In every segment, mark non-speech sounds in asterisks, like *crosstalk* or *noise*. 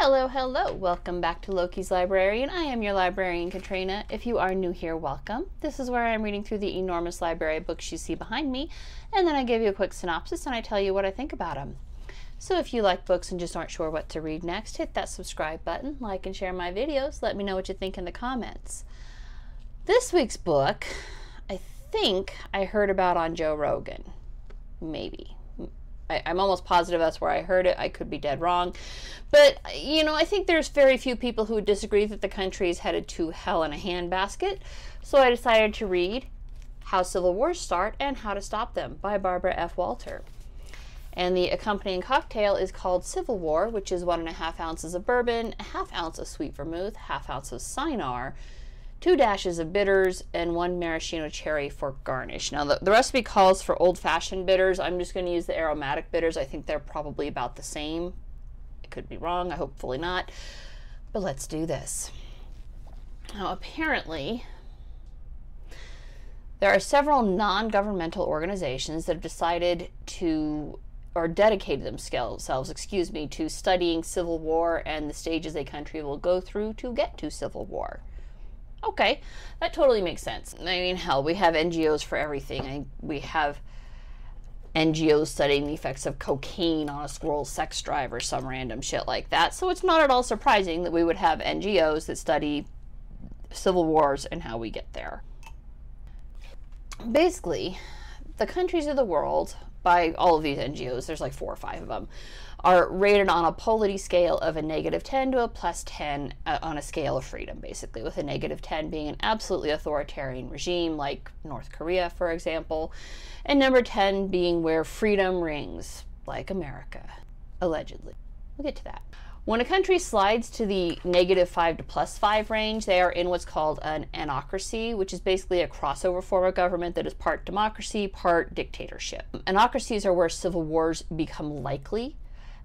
Hello, hello. Welcome back to Loki's Librarian. I am your librarian, Katrina. If you are new here, welcome. This is where I'm reading through the enormous library of books you see behind me, and then I give you a quick synopsis and I tell you what I think about them. So if you like books and just aren't sure what to read next, hit that subscribe button, like and share my videos. Let me know what you think in the comments. This week's book, I think I heard about on Joe Rogan. Maybe. I, am almost positive that's where I heard it. I could be dead wrong. But, you know, I think there's very few people who would disagree that the country is headed to hell in a handbasket. So I decided to read How Civil Wars Start and How to Stop Them by Barbara F. Walter. And the accompanying cocktail is called Civil War, which is one and a half ounces of bourbon, a half ounce of sweet vermouth, half ounce of cynar, two dashes of bitters, and one maraschino cherry for garnish. Now, the, the recipe calls for old fashioned bitters. I'm just going to use the aromatic bitters. I think they're probably about the same. I could be wrong, I hopefully not. But let's do this. Now, apparently, there are several non governmental organizations that have decided to or dedicated themselves, excuse me, to studying civil war and the stages a country will go through to get to civil war. Okay, that totally makes sense. I mean, hell, we have NGOs for everything. I, we have NGOs studying the effects of cocaine on a squirrel sex drive or some random shit like that. So it's not at all surprising that we would have NGOs that study civil wars and how we get there. Basically, the countries of the world, by all of these NGOs, there's like four or five of them, are rated on a polity scale of a negative 10 to a plus 10 uh, on a scale of freedom, basically, with a negative 10 being an absolutely authoritarian regime like North Korea, for example, and number 10 being where freedom rings, like America, allegedly. We'll get to that. When a country slides to the negative 5 to plus 5 range, they are in what's called an anocracy, which is basically a crossover form of government that is part democracy, part dictatorship. Anocracies are where civil wars become likely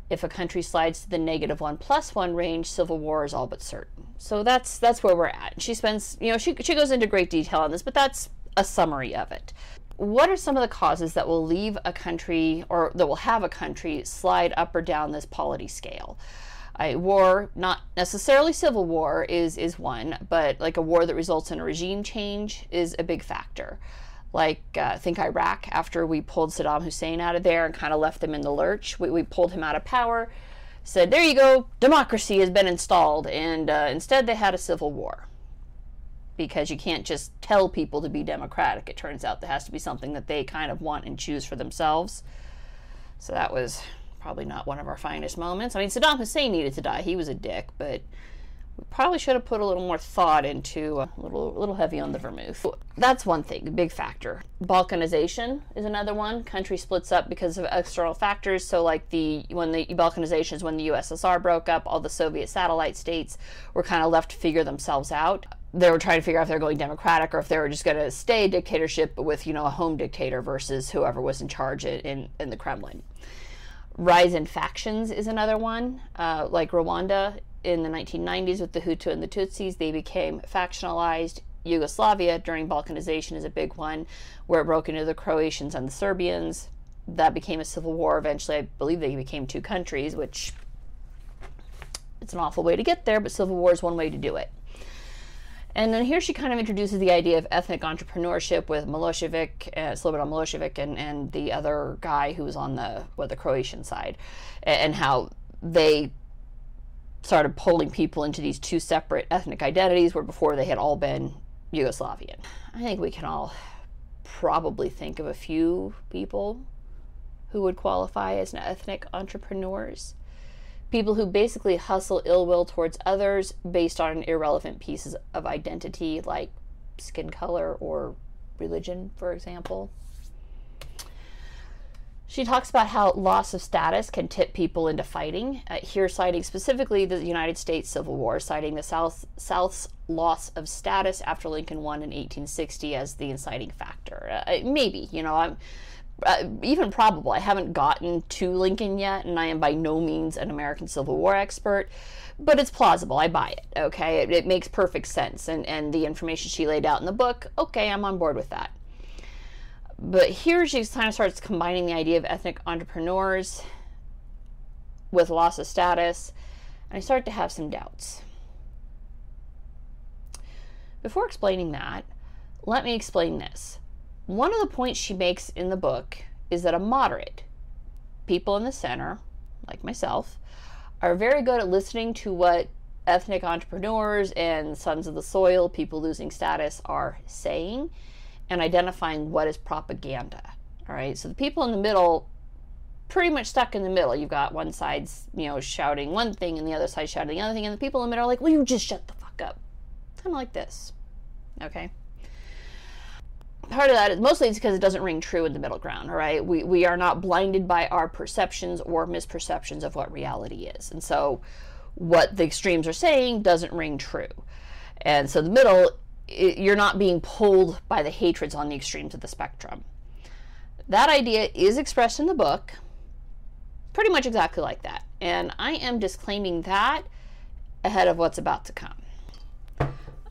if a country slides to the negative one plus one range, civil war is all but certain. So that's that's where we're at. She spends, you know, she she goes into great detail on this, but that's a summary of it. What are some of the causes that will leave a country or that will have a country slide up or down this polity scale? A war, not necessarily civil war, is is one, but like a war that results in a regime change is a big factor like uh, think Iraq after we pulled Saddam Hussein out of there and kind of left them in the lurch. We, we pulled him out of power, said, there you go, democracy has been installed. And uh, instead, they had a civil war because you can't just tell people to be democratic. It turns out there has to be something that they kind of want and choose for themselves. So that was probably not one of our finest moments. I mean, Saddam Hussein needed to die. He was a dick, but we probably should have put a little more thought into a little, little heavy on the vermouth. That's one thing, big factor. Balkanization is another one. Country splits up because of external factors. So, like the when the balkanization is when the USSR broke up, all the Soviet satellite states were kind of left to figure themselves out. They were trying to figure out if they're going democratic or if they were just going to stay dictatorship, with you know a home dictator versus whoever was in charge in in the Kremlin. Rise in factions is another one. Uh, like Rwanda in the 1990s with the Hutu and the Tutsis, they became factionalized. Yugoslavia during Balkanization is a big one, where it broke into the Croatians and the Serbians. That became a civil war. Eventually, I believe they became two countries, which it's an awful way to get there, but civil war is one way to do it. And then here she kind of introduces the idea of ethnic entrepreneurship with Milosevic, uh, Slobodan Milosevic, and, and the other guy who was on the well, the Croatian side, and how they started pulling people into these two separate ethnic identities where before they had all been Yugoslavian. I think we can all probably think of a few people who would qualify as ethnic entrepreneurs. People who basically hustle ill will towards others based on irrelevant pieces of identity like skin color or religion, for example. She talks about how loss of status can tip people into fighting. Uh, here, citing specifically the United States Civil War, citing the South South's loss of status after Lincoln won in 1860 as the inciting factor. Uh, maybe, you know, I'm uh, even probable. I haven't gotten to Lincoln yet, and I am by no means an American Civil War expert, but it's plausible. I buy it. Okay, it, it makes perfect sense, and and the information she laid out in the book. Okay, I'm on board with that. But here she kind of starts combining the idea of ethnic entrepreneurs with loss of status And I start to have some doubts. Before explaining that, let me explain this. One of the points she makes in the book is that a moderate, people in the center, like myself, are very good at listening to what ethnic entrepreneurs and sons of the soil, people losing status, are saying and identifying what is propaganda. All right, so the people in the middle, pretty much stuck in the middle. You've got one side's, you know, shouting one thing and the other side shouting the other thing, and the people in the middle are like, well, you just shut the fuck up. Kind of like this. Okay? part of that is mostly it's because it doesn't ring true in the middle ground all right we, we are not blinded by our perceptions or misperceptions of what reality is and so what the extremes are saying doesn't ring true and so the middle it, you're not being pulled by the hatreds on the extremes of the spectrum that idea is expressed in the book pretty much exactly like that and i am disclaiming that ahead of what's about to come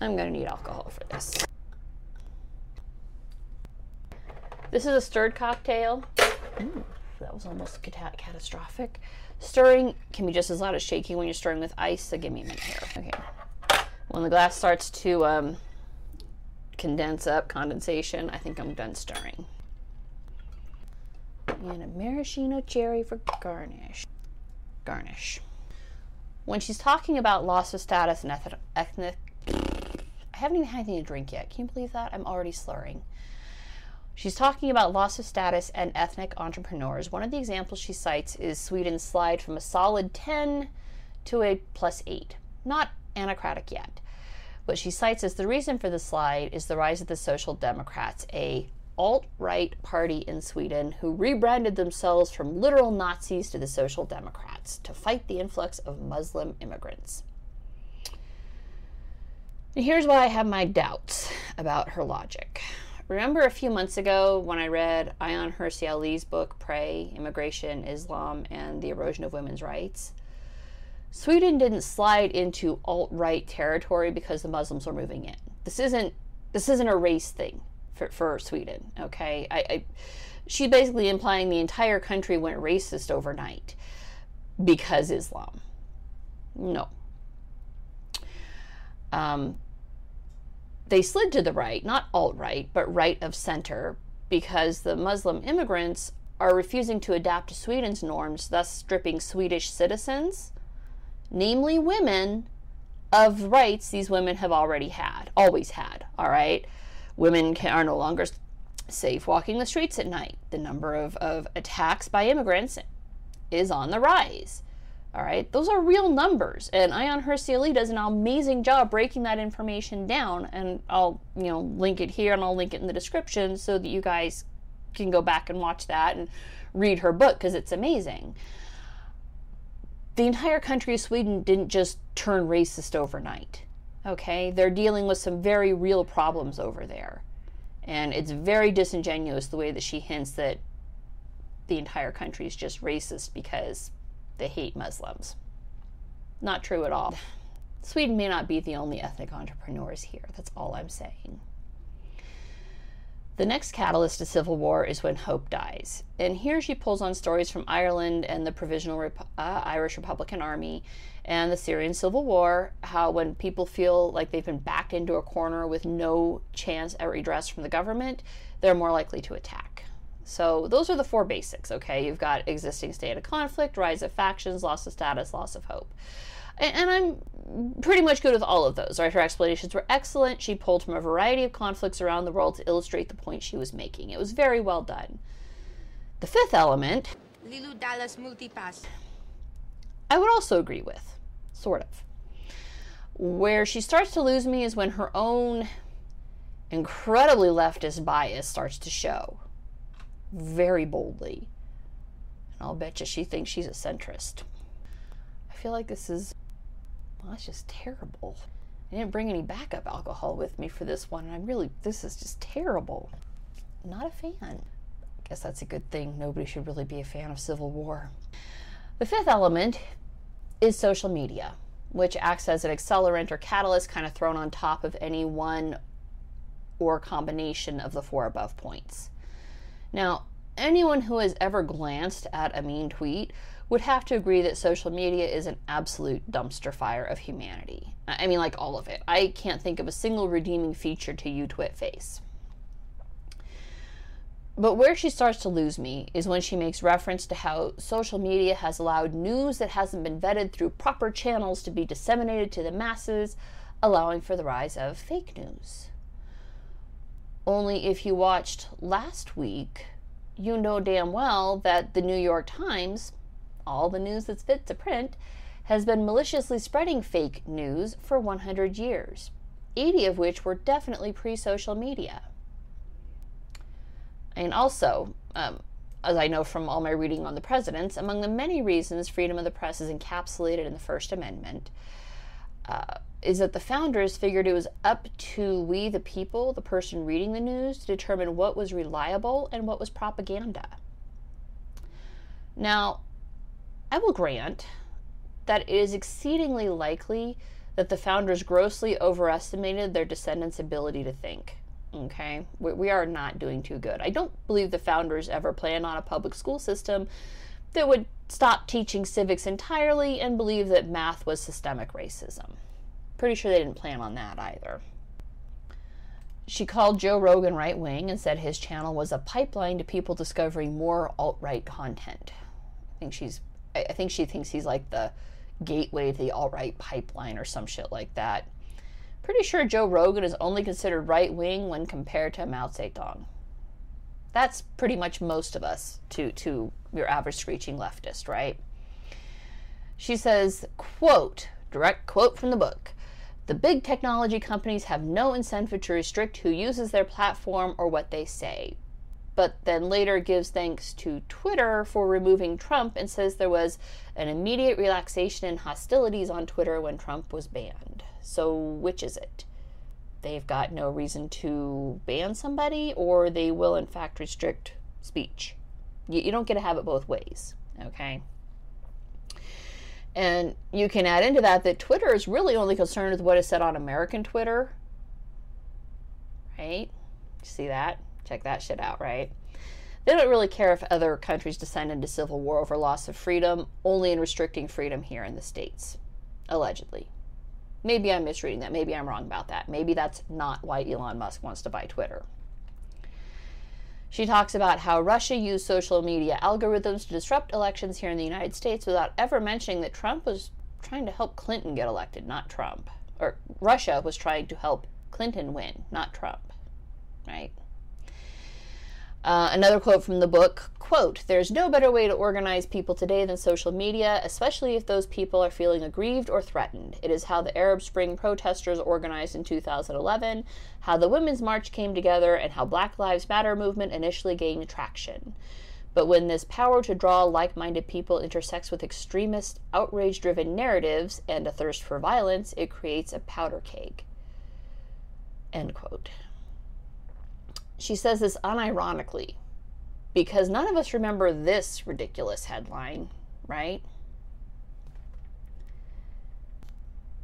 i'm going to need alcohol for this This is a stirred cocktail. Ooh, that was almost cat- catastrophic. Stirring can be just as loud as shaking when you're stirring with ice, so give me a minute here. Okay. When the glass starts to um, condense up, condensation, I think I'm done stirring. And a maraschino cherry for garnish. Garnish. When she's talking about loss of status and ethnic, I haven't even had anything to drink yet. Can you believe that? I'm already slurring. She's talking about loss of status and ethnic entrepreneurs. One of the examples she cites is Sweden's slide from a solid 10 to a plus 8. Not anocratic yet. What she cites as the reason for the slide is the rise of the Social Democrats, a alt-right party in Sweden who rebranded themselves from literal Nazis to the Social Democrats to fight the influx of Muslim immigrants. And here's why I have my doubts about her logic. Remember a few months ago when I read Ayaan Hirsi Ali's book, Prey Immigration, Islam, and the Erosion of Women's Rights? Sweden didn't slide into alt right territory because the Muslims were moving in. This isn't this isn't a race thing for, for Sweden. Okay, I, I she's basically implying the entire country went racist overnight because Islam. No. Um, they slid to the right, not alt right, but right of center, because the Muslim immigrants are refusing to adapt to Sweden's norms, thus stripping Swedish citizens, namely women, of rights these women have already had, always had. All right. Women can, are no longer safe walking the streets at night. The number of, of attacks by immigrants is on the rise. All right, those are real numbers, and Ayaan Hirsi Ali does an amazing job breaking that information down. And I'll, you know, link it here, and I'll link it in the description so that you guys can go back and watch that and read her book because it's amazing. The entire country of Sweden didn't just turn racist overnight. Okay, they're dealing with some very real problems over there, and it's very disingenuous the way that she hints that the entire country is just racist because they hate Muslims. Not true at all. *sighs* Sweden may not be the only ethnic entrepreneurs here. That's all I'm saying. The next catalyst to civil war is when hope dies. And here she pulls on stories from Ireland and the Provisional Rep- uh, Irish Republican Army and the Syrian Civil War, how when people feel like they've been backed into a corner with no chance at redress from the government, they're more likely to attack. So those are the four basics, okay? You've got existing state of conflict, rise of factions, loss of status, loss of hope. And, and I'm pretty much good with all of those, right? Her explanations were excellent. She pulled from a variety of conflicts around the world to illustrate the point she was making. It was very well done. The fifth element, Leeloo Dallas Multipass. I would also agree with, sort of. Where she starts to lose me is when her own incredibly leftist bias starts to show very boldly. And I'll bet you she thinks she's a centrist. I feel like this is, well, that's just terrible. I didn't bring any backup alcohol with me for this one, and I'm really, this is just terrible. Not a fan. I guess that's a good thing. Nobody should really be a fan of Civil War. The fifth element is social media, which acts as an accelerant or catalyst kind of thrown on top of any one or combination of the four above points. Now, anyone who has ever glanced at a mean tweet would have to agree that social media is an absolute dumpster fire of humanity. I mean, like all of it. I can't think of a single redeeming feature to you, Twit Face. But where she starts to lose me is when she makes reference to how social media has allowed news that hasn't been vetted through proper channels to be disseminated to the masses, allowing for the rise of fake news. Only if you watched last week, you know damn well that the New York Times, all the news that's fit to print, has been maliciously spreading fake news for 100 years, 80 of which were definitely pre social media. And also, um, as I know from all my reading on the presidents, among the many reasons freedom of the press is encapsulated in the First Amendment uh, is that the founders figured it was up to we, the people, the person reading the news, to determine what was reliable and what was propaganda. Now, I will grant that it is exceedingly likely that the founders grossly overestimated their descendants' ability to think. Okay, we, we are not doing too good. I don't believe the founders ever planned on a public school system that would stop teaching civics entirely and believe that math was systemic racism. Pretty sure they didn't plan on that either. She called Joe Rogan right wing and said his channel was a pipeline to people discovering more alt right content. I think she's I think she thinks he's like the gateway to the alt right pipeline or some shit like that. Pretty sure Joe Rogan is only considered right wing when compared to Mao Zedong. That's pretty much most of us to, to your average screeching leftist, right? She says, quote, direct quote from the book. The big technology companies have no incentive to restrict who uses their platform or what they say. But then later gives thanks to Twitter for removing Trump and says there was an immediate relaxation in hostilities on Twitter when Trump was banned. So, which is it? They've got no reason to ban somebody, or they will, in fact, restrict speech. You, you don't get to have it both ways, okay? And you can add into that that Twitter is really only concerned with what is said on American Twitter. Right? See that? Check that shit out, right? They don't really care if other countries descend into civil war over loss of freedom, only in restricting freedom here in the States, allegedly. Maybe I'm misreading that. Maybe I'm wrong about that. Maybe that's not why Elon Musk wants to buy Twitter. She talks about how Russia used social media algorithms to disrupt elections here in the United States without ever mentioning that Trump was trying to help Clinton get elected, not Trump. Or Russia was trying to help Clinton win, not Trump. Right? Uh, another quote from the book quote there's no better way to organize people today than social media especially if those people are feeling aggrieved or threatened. It is how the arab spring protesters organized in 2011 how the women's march came together and how black lives matter movement initially gained traction. But when this power to draw like-minded people intersects with extremist outrage-driven narratives and a thirst for violence it creates a powder keg. End quote she says this unironically because none of us remember this ridiculous headline, right?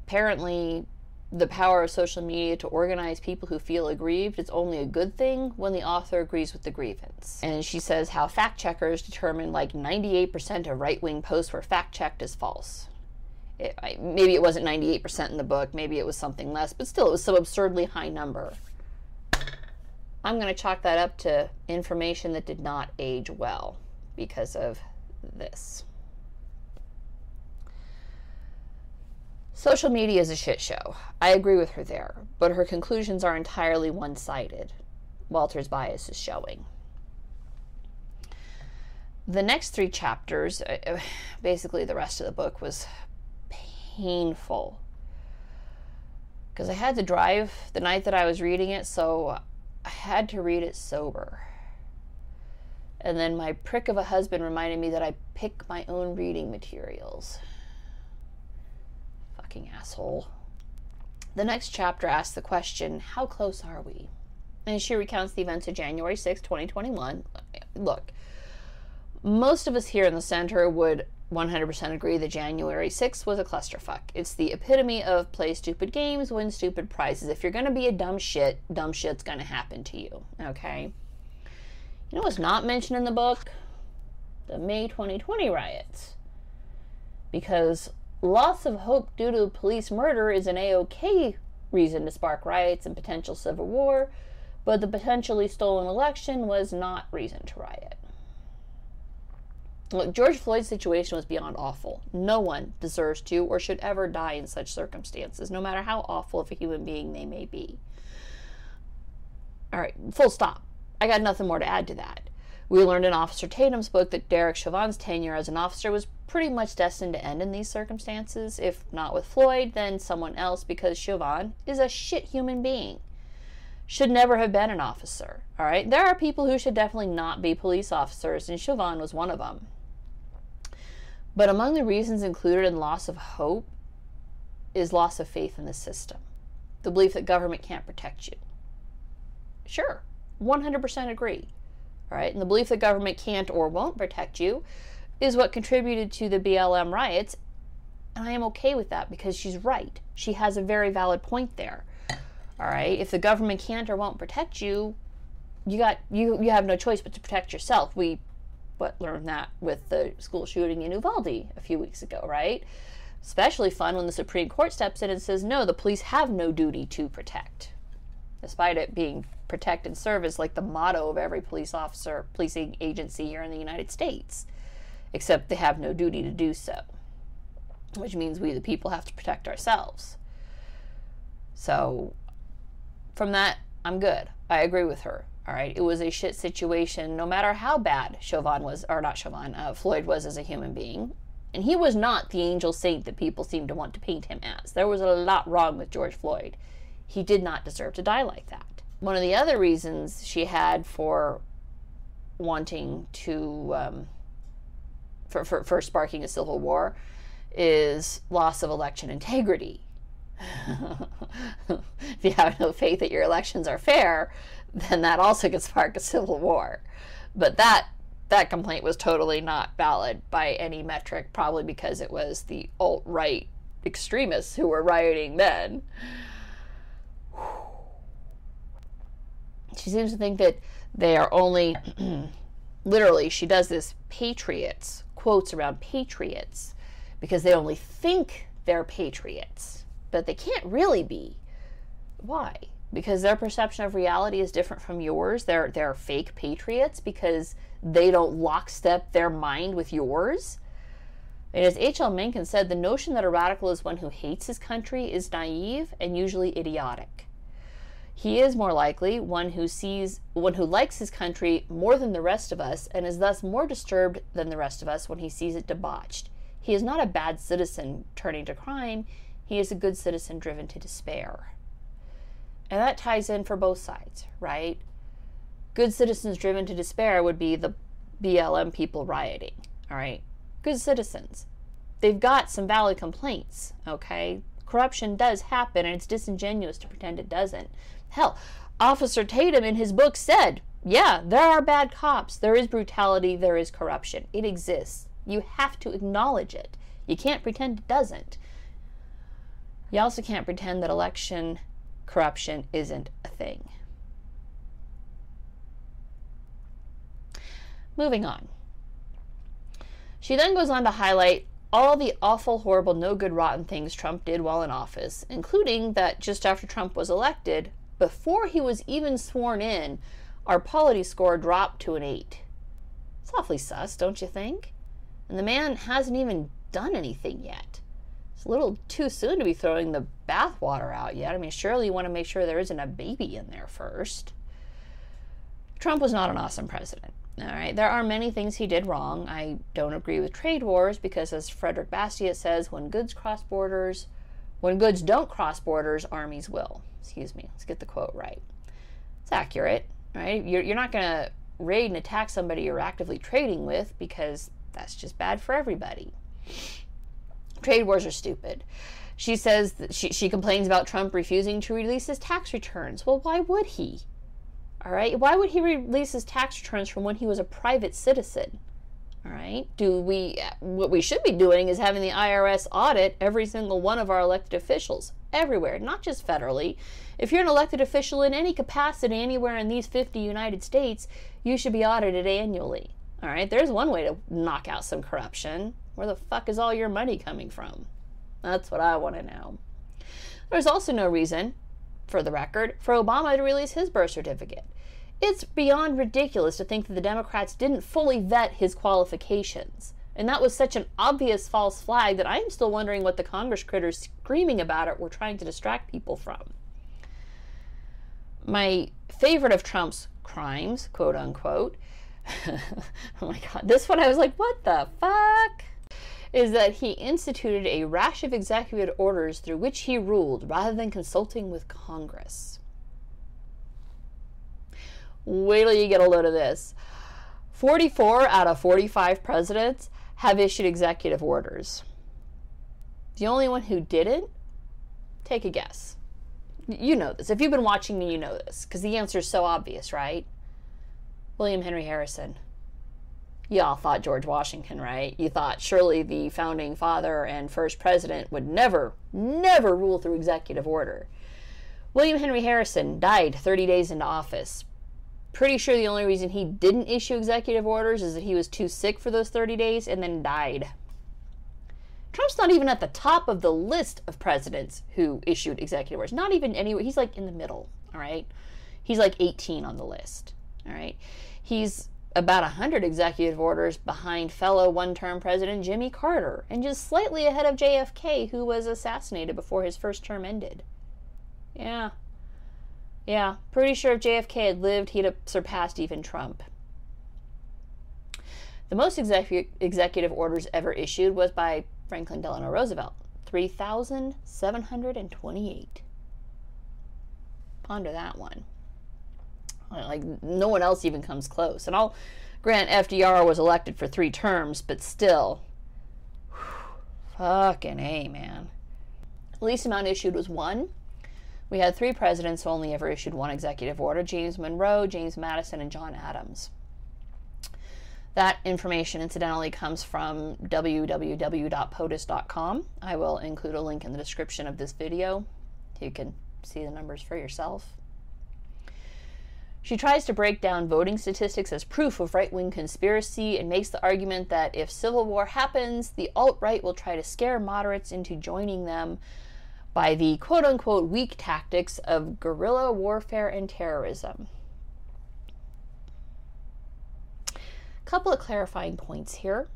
Apparently, the power of social media to organize people who feel aggrieved is only a good thing when the author agrees with the grievance. And she says how fact checkers determined like 98% of right wing posts were fact checked as false. It, I, maybe it wasn't 98% in the book, maybe it was something less, but still, it was some absurdly high number. I'm going to chalk that up to information that did not age well because of this. Social media is a shit show. I agree with her there, but her conclusions are entirely one sided. Walter's bias is showing. The next three chapters, uh, *sighs* basically the rest of the book, was painful. Because I had to drive the night that I was reading it, so I had to read it sober. And then my prick of a husband reminded me that I pick my own reading materials. Fucking asshole. The next chapter asks the question How close are we? And she recounts the events of January 6, 2021. Look, most of us here in the center would 100% agree that January 6th was a clusterfuck. It's the epitome of play stupid games, win stupid prizes. If you're going to be a dumb shit, dumb shit's going to happen to you, okay? You know what's not mentioned in the book? The May 2020 riots. because loss of hope due to police murder is an A-OK reason to spark riots and potential civil war, but the potentially stolen election was not reason to riot. Look, George Floyd's situation was beyond awful. No one deserves to or should ever die in such circumstances, no matter how awful of a human being they may be. All right, full stop. I got nothing more to add to that. We learned in Officer Tatum's book that Derek Chauvin's tenure as an officer was pretty much destined to end in these circumstances. If not with Floyd, then someone else, because Chauvin is a shit human being. Should never have been an officer. All right, there are people who should definitely not be police officers, and Chauvin was one of them. But among the reasons included in loss of hope is loss of faith in the system, the belief that government can't protect you. Sure, 100% agree. Right? And the belief that government can't or won't protect you is what contributed to the BLM riots. And I am okay with that because she's right. She has a very valid point there. All right? If the government can't or won't protect you, you got you you have no choice but to protect yourself. We but learned that with the school shooting in Uvalde a few weeks ago, right? Especially fun when the Supreme Court steps in and says, no, the police have no duty to protect. Despite it being protect and serve is like the motto of every police officer, policing agency here in the United States, except they have no duty to do so, which means we, the people, have to protect ourselves. So, from that, I'm good. I agree with her. All right, it was a shit situation, no matter how bad Chauvin was, or not Chauvin, uh, Floyd was as a human being. And he was not the angel saint that people seem to want to paint him as. There was a lot wrong with George Floyd. He did not deserve to die like that. One of the other reasons she had for wanting to, um, for, for, for sparking a civil war, is loss of election integrity. If you have no faith that your elections are fair, then that also could spark a civil war. But that that complaint was totally not valid by any metric, probably because it was the alt right extremists who were rioting then. She seems to think that they are only, *clears throat* literally, she does this patriots, quotes around patriots, because they only think they're patriots, but they can't really be. Why? because their perception of reality is different from yours. They're they're fake patriots because they don't lockstep their mind with yours. And as H.L. Mencken said, the notion that a radical is one who hates his country is naive and usually idiotic. He is more likely one who sees one who likes his country more than the rest of us and is thus more disturbed than the rest of us when he sees it debauched. He is not a bad citizen turning to crime, he is a good citizen driven to despair. And that ties in for both sides, right? Good citizens driven to despair would be the BLM people rioting, all right? Good citizens. They've got some valid complaints, okay? Corruption does happen, and it's disingenuous to pretend it doesn't. Hell, Officer Tatum in his book said, yeah, there are bad cops, there is brutality, there is corruption. It exists. You have to acknowledge it. You can't pretend it doesn't. You also can't pretend that election corruption isn't a thing. Moving on. She then goes on to highlight all the awful, horrible, no good, rotten things Trump did while in office, including that just after Trump was elected, before he was even sworn in, our polity score dropped to an 8. It's awfully sus, don't you think? And the man hasn't even done anything yet it's a little too soon to be throwing the bathwater out yet. I mean, surely you want to make sure there isn't a baby in there first. Trump was not an awesome president. All right, there are many things he did wrong. I don't agree with trade wars because, as Frederick Bastiat says, when goods cross borders, when goods don't cross borders, armies will. Excuse me, let's get the quote right. It's accurate, right? You're, you're not going to raid and attack somebody you're actively trading with because that's just bad for everybody. Trade wars are stupid. She says she, she complains about Trump refusing to release his tax returns. Well, why would he? All right. Why would he release his tax returns from when he was a private citizen? All right. Do we, what we should be doing is having the IRS audit every single one of our elected officials everywhere, not just federally. If you're an elected official in any capacity anywhere in these 50 United States, you should be audited annually. All right. There's one way to knock out some corruption Where the fuck is all your money coming from? That's what I want to know. There's also no reason, for the record, for Obama to release his birth certificate. It's beyond ridiculous to think that the Democrats didn't fully vet his qualifications. And that was such an obvious false flag that I'm still wondering what the Congress critters screaming about it were trying to distract people from. My favorite of Trump's crimes, quote unquote, *laughs* oh my god, this one I was like, what the fuck? Is that he instituted a rash of executive orders through which he ruled rather than consulting with Congress. Wait till you get a load of this. 44 out of 45 presidents have issued executive orders. The only one who didn't, take a guess. You know this. If you've been watching me, you know this, because the answer is so obvious, right? William Henry Harrison. You all thought George Washington, right? You thought surely the founding father and first president would never, never rule through executive order. William Henry Harrison died 30 days into office. Pretty sure the only reason he didn't issue executive orders is that he was too sick for those 30 days and then died. Trump's not even at the top of the list of presidents who issued executive orders. Not even anywhere. He's like in the middle, all right? He's like 18 on the list, all right? He's about 100 executive orders behind fellow one term President Jimmy Carter, and just slightly ahead of JFK, who was assassinated before his first term ended. Yeah. Yeah, pretty sure if JFK had lived, he'd have surpassed even Trump. The most execu- executive orders ever issued was by Franklin Delano Roosevelt 3,728. Ponder that one. Like, no one else even comes close. And I'll grant FDR was elected for three terms, but still. Fucking A, man. Least amount issued was one. We had three presidents who only ever issued one executive order James Monroe, James Madison, and John Adams. That information, incidentally, comes from www.potus.com. I will include a link in the description of this video. You can see the numbers for yourself. She tries to break down voting statistics as proof of right wing conspiracy and makes the argument that if civil war happens, the alt right will try to scare moderates into joining them by the quote unquote weak tactics of guerrilla warfare and terrorism. A couple of clarifying points here.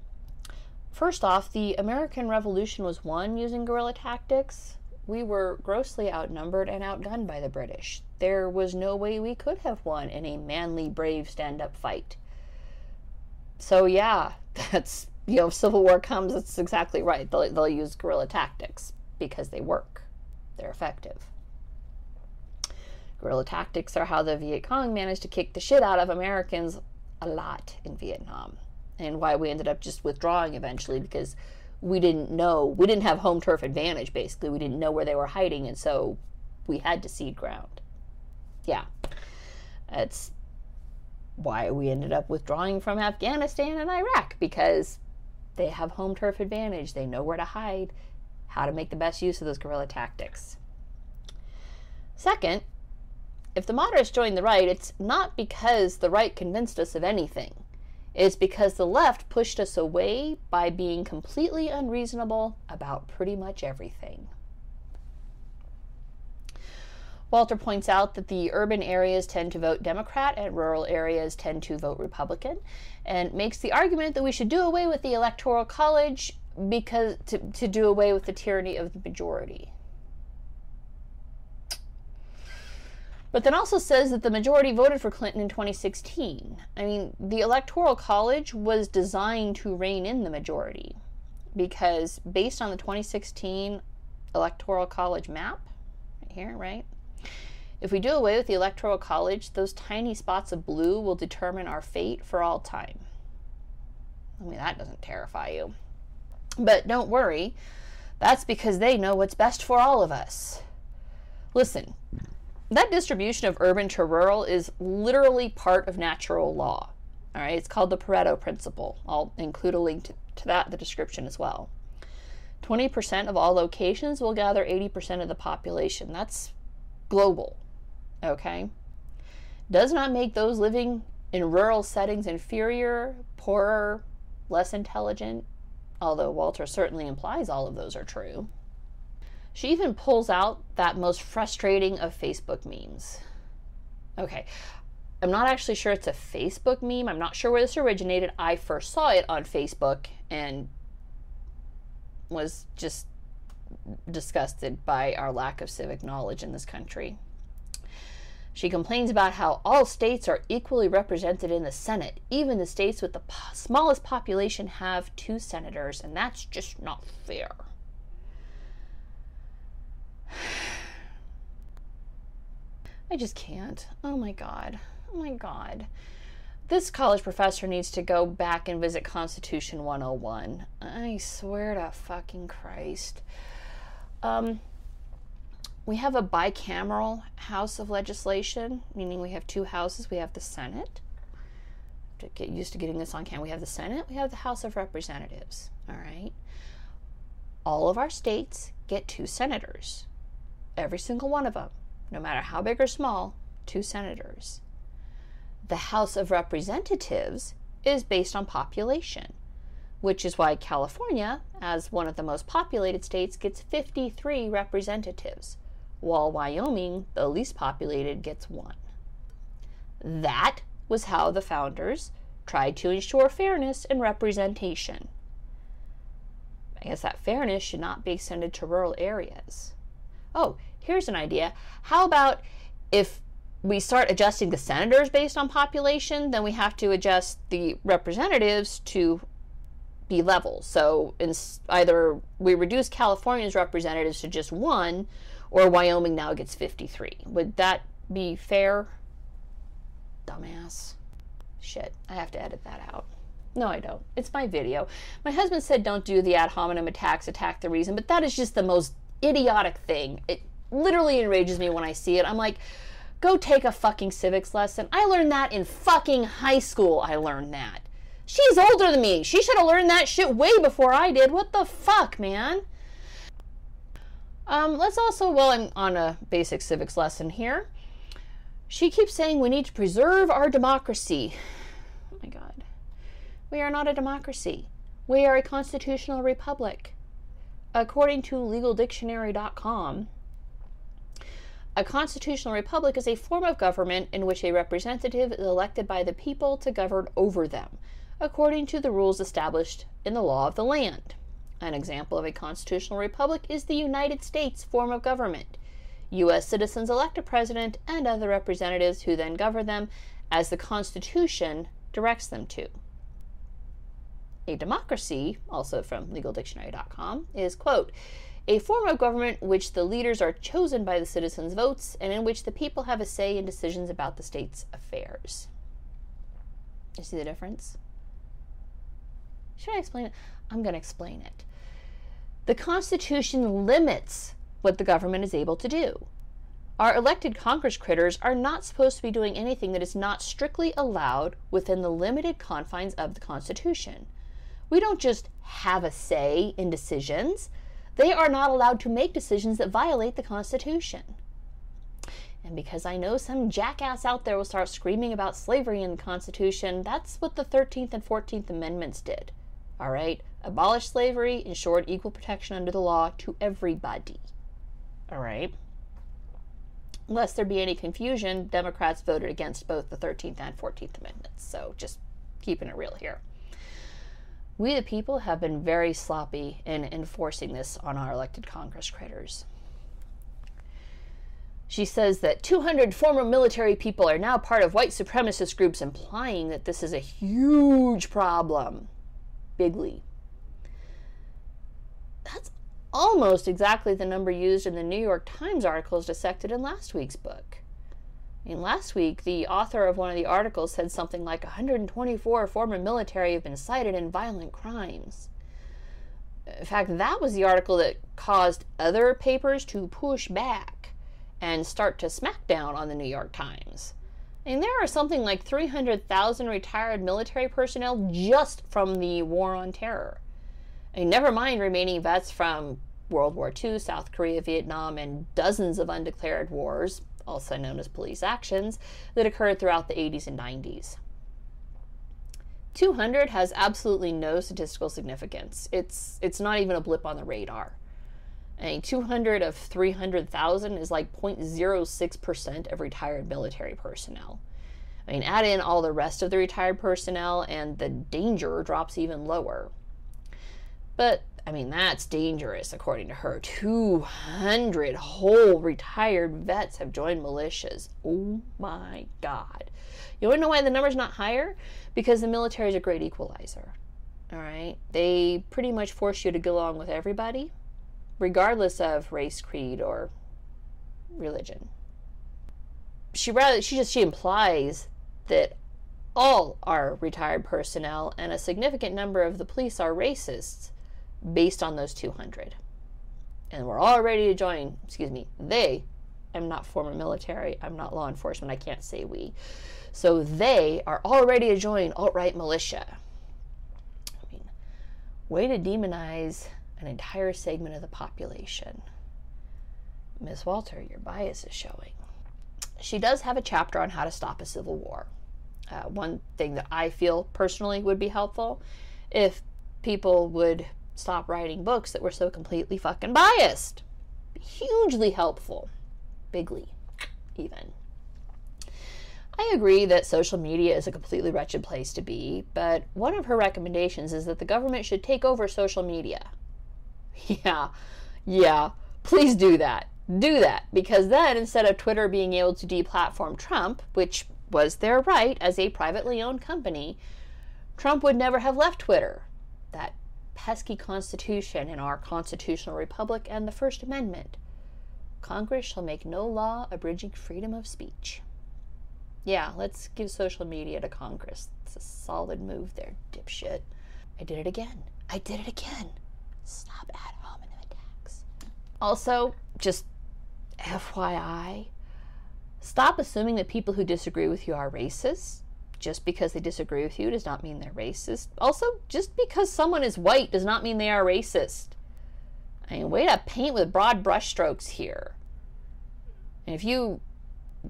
First off, the American Revolution was won using guerrilla tactics. We were grossly outnumbered and outgunned by the British. There was no way we could have won in a manly, brave stand up fight. So, yeah, *laughs* that's, you know, if Civil War comes, that's exactly right. They'll, they'll use guerrilla tactics because they work, they're effective. Guerrilla tactics are how the Viet Cong managed to kick the shit out of Americans a lot in Vietnam and why we ended up just withdrawing eventually because we didn't know. We didn't have home turf advantage basically. We didn't know where they were hiding and so we had to cede ground. Yeah. That's why we ended up withdrawing from afghanistan and iraq because they have home turf advantage. They know where to hide how to make the best use of those guerrilla tactics. Second if the moderates joined the right, it's not because the right convinced us of anything. It's because the left pushed us away by being completely unreasonable about pretty much everything. Walter points out that the urban areas tend to vote Democrat and rural areas tend to vote Republican, and makes the argument that we should do away with the Electoral College because to, to do away with the tyranny of the majority. But then also says that the majority voted for Clinton in 2016. I mean, the Electoral College was designed to rein in the majority because based on the 2016 Electoral College map, right here, right? If we do away with the Electoral College, those tiny spots of blue will determine our fate for all time. I mean, that doesn't terrify you. But don't worry, that's because they know what's best for all of us. Listen, that distribution of urban to rural is literally part of natural law. All right, it's called the Pareto principle. I'll include a link to, to that in the description as well. 20% of all locations will gather 80% of the population. That's global. Okay? Does not make those living in rural settings inferior, poorer, less intelligent, although Walter certainly implies all of those are true. She even pulls out that most frustrating of Facebook memes. Okay, I'm not actually sure it's a Facebook meme. I'm not sure where this originated. I first saw it on Facebook and was just disgusted by our lack of civic knowledge in this country. She complains about how all states are equally represented in the Senate. Even the states with the po- smallest population have two senators, and that's just not fair. I just can't. Oh my God. Oh my God. This college professor needs to go back and visit Constitution 101. I swear to fucking Christ. Um, we have a bicameral House of Legislation, meaning we have two houses. We have the Senate. To get used to getting this on camera, we have the Senate, we have the House of Representatives. All right. All of our states get two senators. Every single one of them, no matter how big or small, two senators. The House of Representatives is based on population, which is why California, as one of the most populated states, gets 53 representatives, while Wyoming, the least populated, gets one. That was how the founders tried to ensure fairness and representation. I guess that fairness should not be extended to rural areas. Oh, here's an idea. How about if we start adjusting the senators based on population, then we have to adjust the representatives to be level. So in, either we reduce California's representatives to just one, or Wyoming now gets 53. Would that be fair? Dumbass. Shit, I have to edit that out. No, I don't. It's my video. My husband said don't do the ad hominem attacks, attack the reason, but that is just the most idiotic thing. It literally enrages me when I see it. I'm like, go take a fucking civics lesson. I learned that in fucking high school. I learned that. She's older than me. She should have learned that shit way before I did. What the fuck, man? Um, let's also, well, I'm on a basic civics lesson here. She keeps saying we need to preserve our democracy. Oh my God. We are not a democracy. We are a constitutional republic. According to legaldictionary.com, a constitutional republic is a form of government in which a representative is elected by the people to govern over them, according to the rules established in the law of the land. An example of a constitutional republic is the United States form of government. U.S. citizens elect a president and other representatives who then govern them as the Constitution directs them to. A democracy, also from legaldictionary.com, is, quote, a form of government which the leaders are chosen by the citizens' votes and in which the people have a say in decisions about the state's affairs. You see the difference? Should I explain it? I'm going to explain it. The Constitution limits what the government is able to do. Our elected Congress critters are not supposed to be doing anything that is not strictly allowed within the limited confines of the Constitution. We don't just have a say in decisions, they are not allowed to make decisions that violate the Constitution. And because I know some jackass out there will start screaming about slavery in the Constitution, that's what the 13th and 14th Amendments did. All right? Abolish slavery, ensured equal protection under the law to everybody. All right? Lest there be any confusion, Democrats voted against both the 13th and 14th Amendments. So just keeping it real here. We, the people, have been very sloppy in enforcing this on our elected Congress critters. She says that 200 former military people are now part of white supremacist groups, implying that this is a huge problem. Bigly. That's almost exactly the number used in the New York Times articles dissected in last week's book. I mean, last week, the author of one of the articles said something like 124 former military have been cited in violent crimes. In fact, that was the article that caused other papers to push back and start to smack down on the New York Times. Mean, there are something like 300,000 retired military personnel just from the War on Terror. Mean, never mind remaining vets from World War II, South Korea, Vietnam, and dozens of undeclared wars, also known as police actions, that occurred throughout the 80s and 90s. 200 has absolutely no statistical significance. It's it's not even a blip on the radar. Mean, 200 of 300,000 is like 0.06% of retired military personnel. I mean, add in all the rest of the retired personnel, and the danger drops even lower. But, I mean, that's dangerous, according to her. 200 whole retired vets have joined militias. Oh my God. You want to know why the number's not higher? Because the military is a great equalizer. All right? They pretty much force you to get along with everybody, regardless of race, creed, or religion. She rather she just she implies that all are retired personnel and a significant number of the police are racists based on those 200. And we're all ready to join, excuse me, they, I'm not former military, I'm not law enforcement, I can't say we. So they are all ready to join alt right militia. I mean, way to demonize an entire segment of the population. Miss Walter, your bias is showing. She does have a chapter on how to stop a civil war. Uh, one thing that I feel personally would be helpful if people would stop writing books that were so completely fucking biased. Hugely helpful. Bigly, even. I agree that social media is a completely wretched place to be, but one of her recommendations is that the government should take over social media. *laughs* Yeah, yeah, please do that. Do that, because then instead of Twitter being able to deplatform Trump, which was their right as a privately owned company, Trump would never have left Twitter. That pesky Constitution in our constitutional republic and the First Amendment. Congress shall make no law abridging freedom of speech. Yeah, let's give social media to Congress. It's a solid move there, dipshit. I did it again. I did it again. Stop ad hominem attacks. Also, just FYI, stop assuming that people who disagree with you are racist. Just because they disagree with you does not mean they're racist. Also, just because someone is white does not mean they are racist. I mean, way to paint with broad brushstrokes here. And if you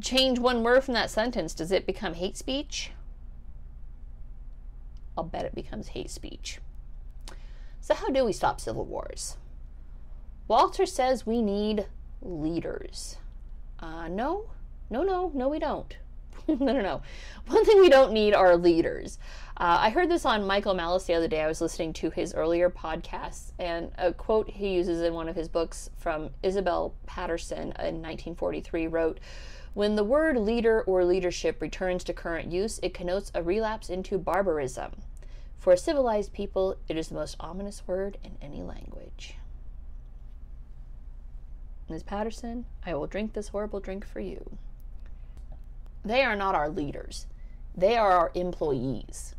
change one word from that sentence, does it become hate speech? I'll bet it becomes hate speech. So, how do we stop civil wars? Walter says we need leaders. Uh, no, no, no, no, we don't. No, no, no. One thing we don't need are leaders. Uh, I heard this on Michael Malice the other day. I was listening to his earlier podcasts, and a quote he uses in one of his books from Isabel Paterson in 1943 wrote, When the word leader or leadership returns to current use, it connotes a relapse into barbarism. For civilized people, it is the most ominous word in any language. Ms. Paterson, I will drink this horrible drink for you. They are not our leaders, they are our employees.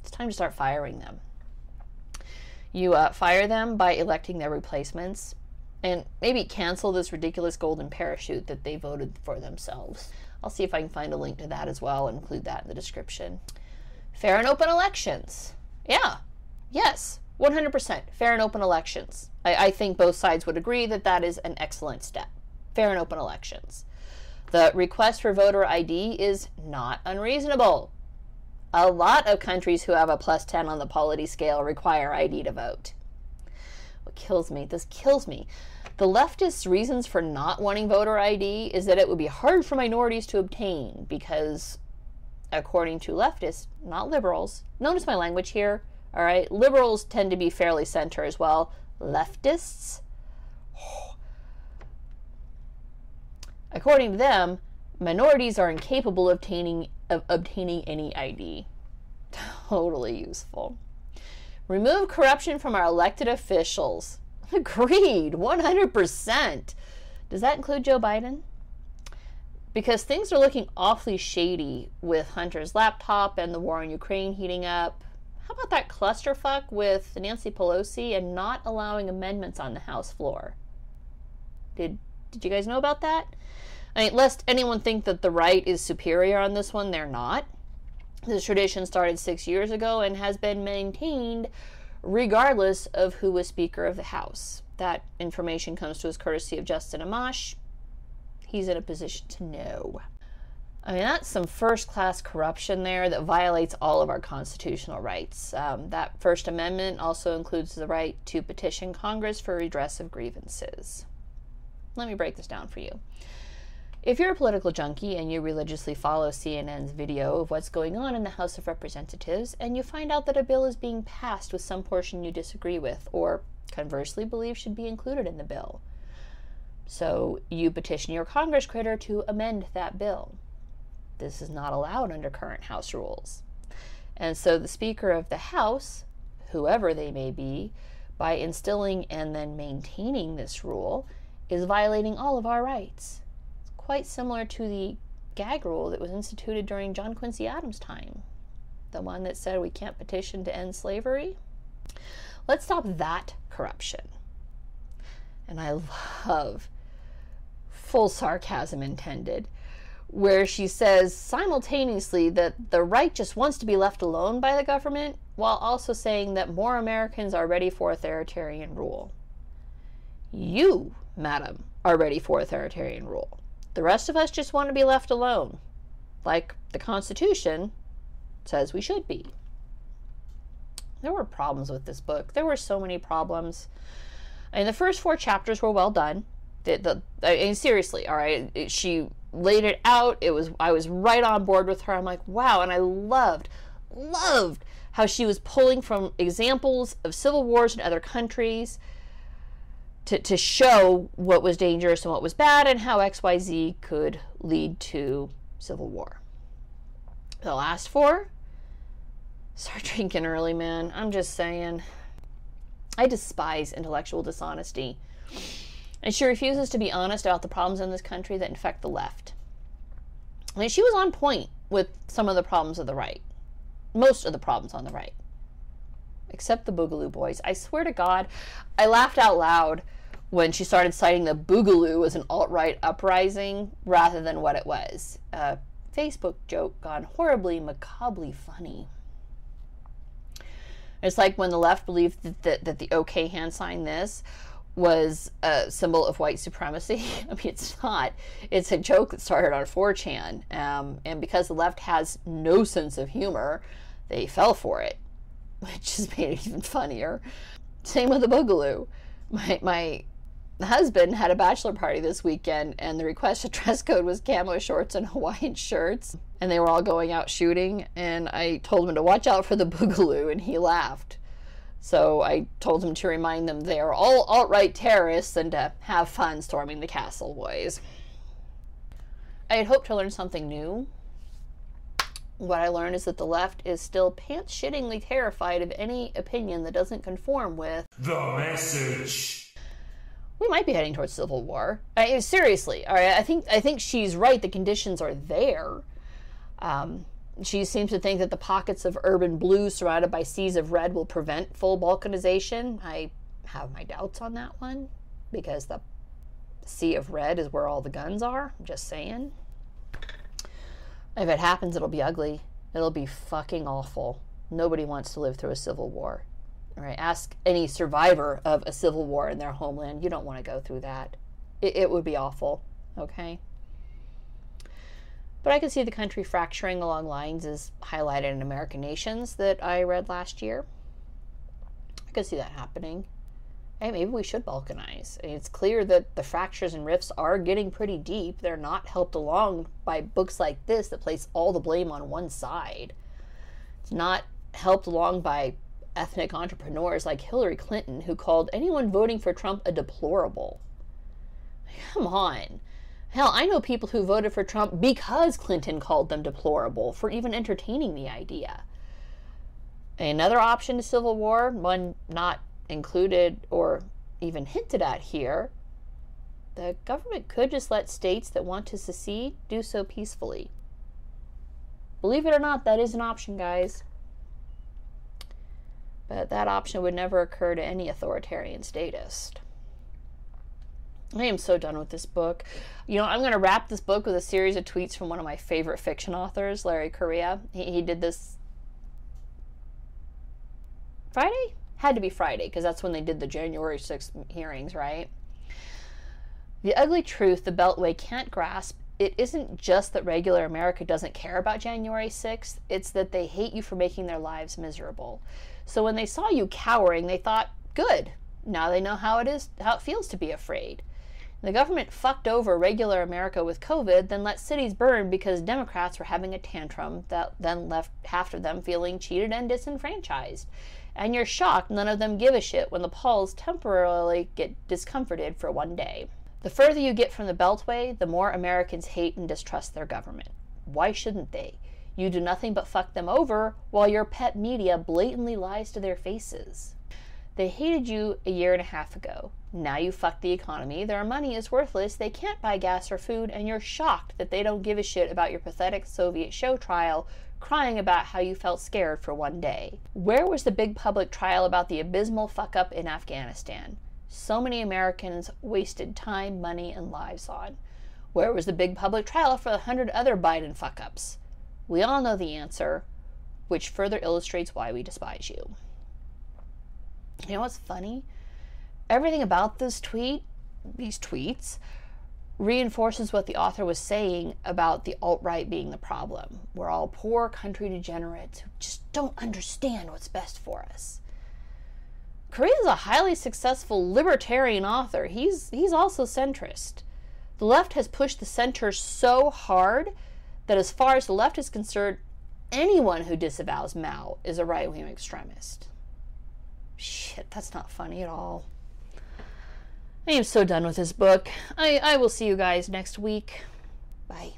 It's time to start firing them. You uh, fire them by electing their replacements and maybe cancel this ridiculous golden parachute that they voted for themselves. I'll see if I can find a link to that as well and include that in the description. Fair and open elections. Yeah. Yes. 100% fair and open elections. I, I think both sides would agree that that is an excellent step. Fair and open elections. The request for voter ID is not unreasonable. A lot of countries who have a plus 10 on the polity scale require ID to vote. What kills me, this kills me. The leftists' reasons for not wanting voter ID is that it would be hard for minorities to obtain because, according to leftists, not liberals, notice my language here, all right? Liberals tend to be fairly center as well. Leftists, oh, according to them, minorities are incapable of obtaining, of obtaining any ID. *laughs* Totally useful. Remove corruption from our elected officials. *laughs* Agreed, 100%. Does that include Joe Biden? Because things are looking awfully shady with Hunter's laptop and the war in Ukraine heating up. How about that clusterfuck with Nancy Pelosi and not allowing amendments on the House floor? Did did you guys know about that? I mean, lest anyone think that the right is superior on this one, they're not. This tradition started six years ago and has been maintained regardless of who was Speaker of the House. That information comes to us courtesy of Justin Amash. He's in a position to know. I mean, that's some first class corruption there that violates all of our constitutional rights. Um, that First Amendment also includes the right to petition Congress for redress of grievances. Let me break this down for you. If you're a political junkie and you religiously follow CNN's video of what's going on in the House of Representatives, and you find out that a bill is being passed with some portion you disagree with, or conversely believe should be included in the bill, so you petition your Congress critter to amend that bill. This is not allowed under current House rules. And so the Speaker of the House, whoever they may be, by instilling and then maintaining this rule, is violating all of our rights. Quite similar to the gag rule that was instituted during John Quincy Adams' time, the one that said we can't petition to end slavery. Let's stop that corruption. And I love full sarcasm intended where she says simultaneously that the right just wants to be left alone by the government while also saying that more Americans are ready for authoritarian rule. You, madam, are ready for authoritarian rule. The rest of us just want to be left alone, like the Constitution says we should be. There were problems with this book. There were so many problems. Mean, the first four chapters were well done. The, the, I mean, seriously, all right. It, she laid it out. It was I was right on board with her. I'm like, wow, and I loved, loved how she was pulling from examples of civil wars in other countries to, to show what was dangerous and what was bad and how XYZ could lead to civil war. The last four, start *laughs* drinking early, man. I'm just saying. I despise intellectual dishonesty. And she refuses to be honest about the problems in this country that infect the left. Mean, she was on point with some of the problems of the right, most of the problems on the right, except the Boogaloo Boys. I swear to God, I laughed out loud when she started citing the Boogaloo as an alt right uprising rather than what it was. A Facebook joke gone horribly, macabrely funny. It's like when the left believed that, that, that the OK hand sign this was a symbol of white supremacy. *laughs* I mean, it's not. It's a joke that started on 4chan. Um, and because the left has no sense of humor, they fell for it, *laughs* which just made it even funnier. Same with the Boogaloo. My, my husband had a bachelor party this weekend, and the requested *laughs* dress code was camo shorts and Hawaiian shirts. And they were all going out shooting. And I told him to watch out for the *laughs* Boogaloo, and he laughed. So I told him to remind them they are all alt right terrorists and to have fun storming the castle, boys. I had hoped to learn something new. What I learned is that the left is still pants shittingly terrified of any opinion that doesn't conform with the message. We might be heading towards civil war. I, seriously, all right. I think I think she's right. The conditions are there. Um, she seems to think that the pockets of urban blue surrounded by seas of red will prevent full balkanization. I have my doubts on that one because the sea of red is where all the guns are. I'm just saying. If it happens, it'll be ugly. It'll be fucking awful. Nobody wants to live through a civil war. Right, ask any survivor of a civil war in their homeland. You don't want to go through that. It, it would be awful. Okay. But I can see the country fracturing along lines as highlighted in American Nations that I read last year. I could see that happening. Hey, maybe we should balkanize. It's clear that the fractures and rifts are getting pretty deep. They're not helped along by books like this that place all the blame on one side. It's not helped along by ethnic entrepreneurs like Hillary Clinton, who called anyone voting for Trump a deplorable. Come on. Hell, I know people who voted for Trump because Clinton called them deplorable for even entertaining the idea. Another option to civil war, one not included or even hinted at here, the government could just let states that want to secede do so peacefully. Believe it or not, that is an option, guys. But that option would never occur to any authoritarian statist. I am so done with this book. You know, I'm going to wrap this book with a series of tweets from one of my favorite fiction authors, Larry Correia. He, he did this Friday? Had to be Friday because that's when they did the January 6th hearings, right? The ugly truth the Beltway can't grasp it isn't just that regular America doesn't care about January 6th, it's that they hate you for making their lives miserable. So when they saw you cowering, they thought, good, now they know how it is how it feels to be afraid. The government fucked over regular America with COVID, then let cities burn because Democrats were having a tantrum that then left half of them feeling cheated and disenfranchised. And you're shocked none of them give a shit when the polls temporarily get discomforted for one day. The further you get from the Beltway, the more Americans hate and distrust their government. Why shouldn't they? You do nothing but fuck them over while your pet media blatantly lies to their faces. They hated you a year and a half ago. Now you fuck the economy. Their money is worthless. They can't buy gas or food, and you're shocked that they don't give a shit about your pathetic Soviet show trial, crying about how you felt scared for one day. Where was the big public trial about the abysmal fuck up in Afghanistan? So many Americans wasted time, money, and lives on. Where was the big public trial for the hundred other Biden fuck ups? We all know the answer, which further illustrates why we despise you. You know what's funny? Everything about this tweet, these tweets, reinforces what the author was saying about the alt right being the problem. We're all poor country degenerates who just don't understand what's best for us. Correia's a highly successful libertarian author. He's he's also centrist. The left has pushed the center so hard that as far as the left is concerned, anyone who disavows Mao is a right-wing extremist. Shit, that's not funny at all. I am so done with this book. I, I will see you guys next week. Bye.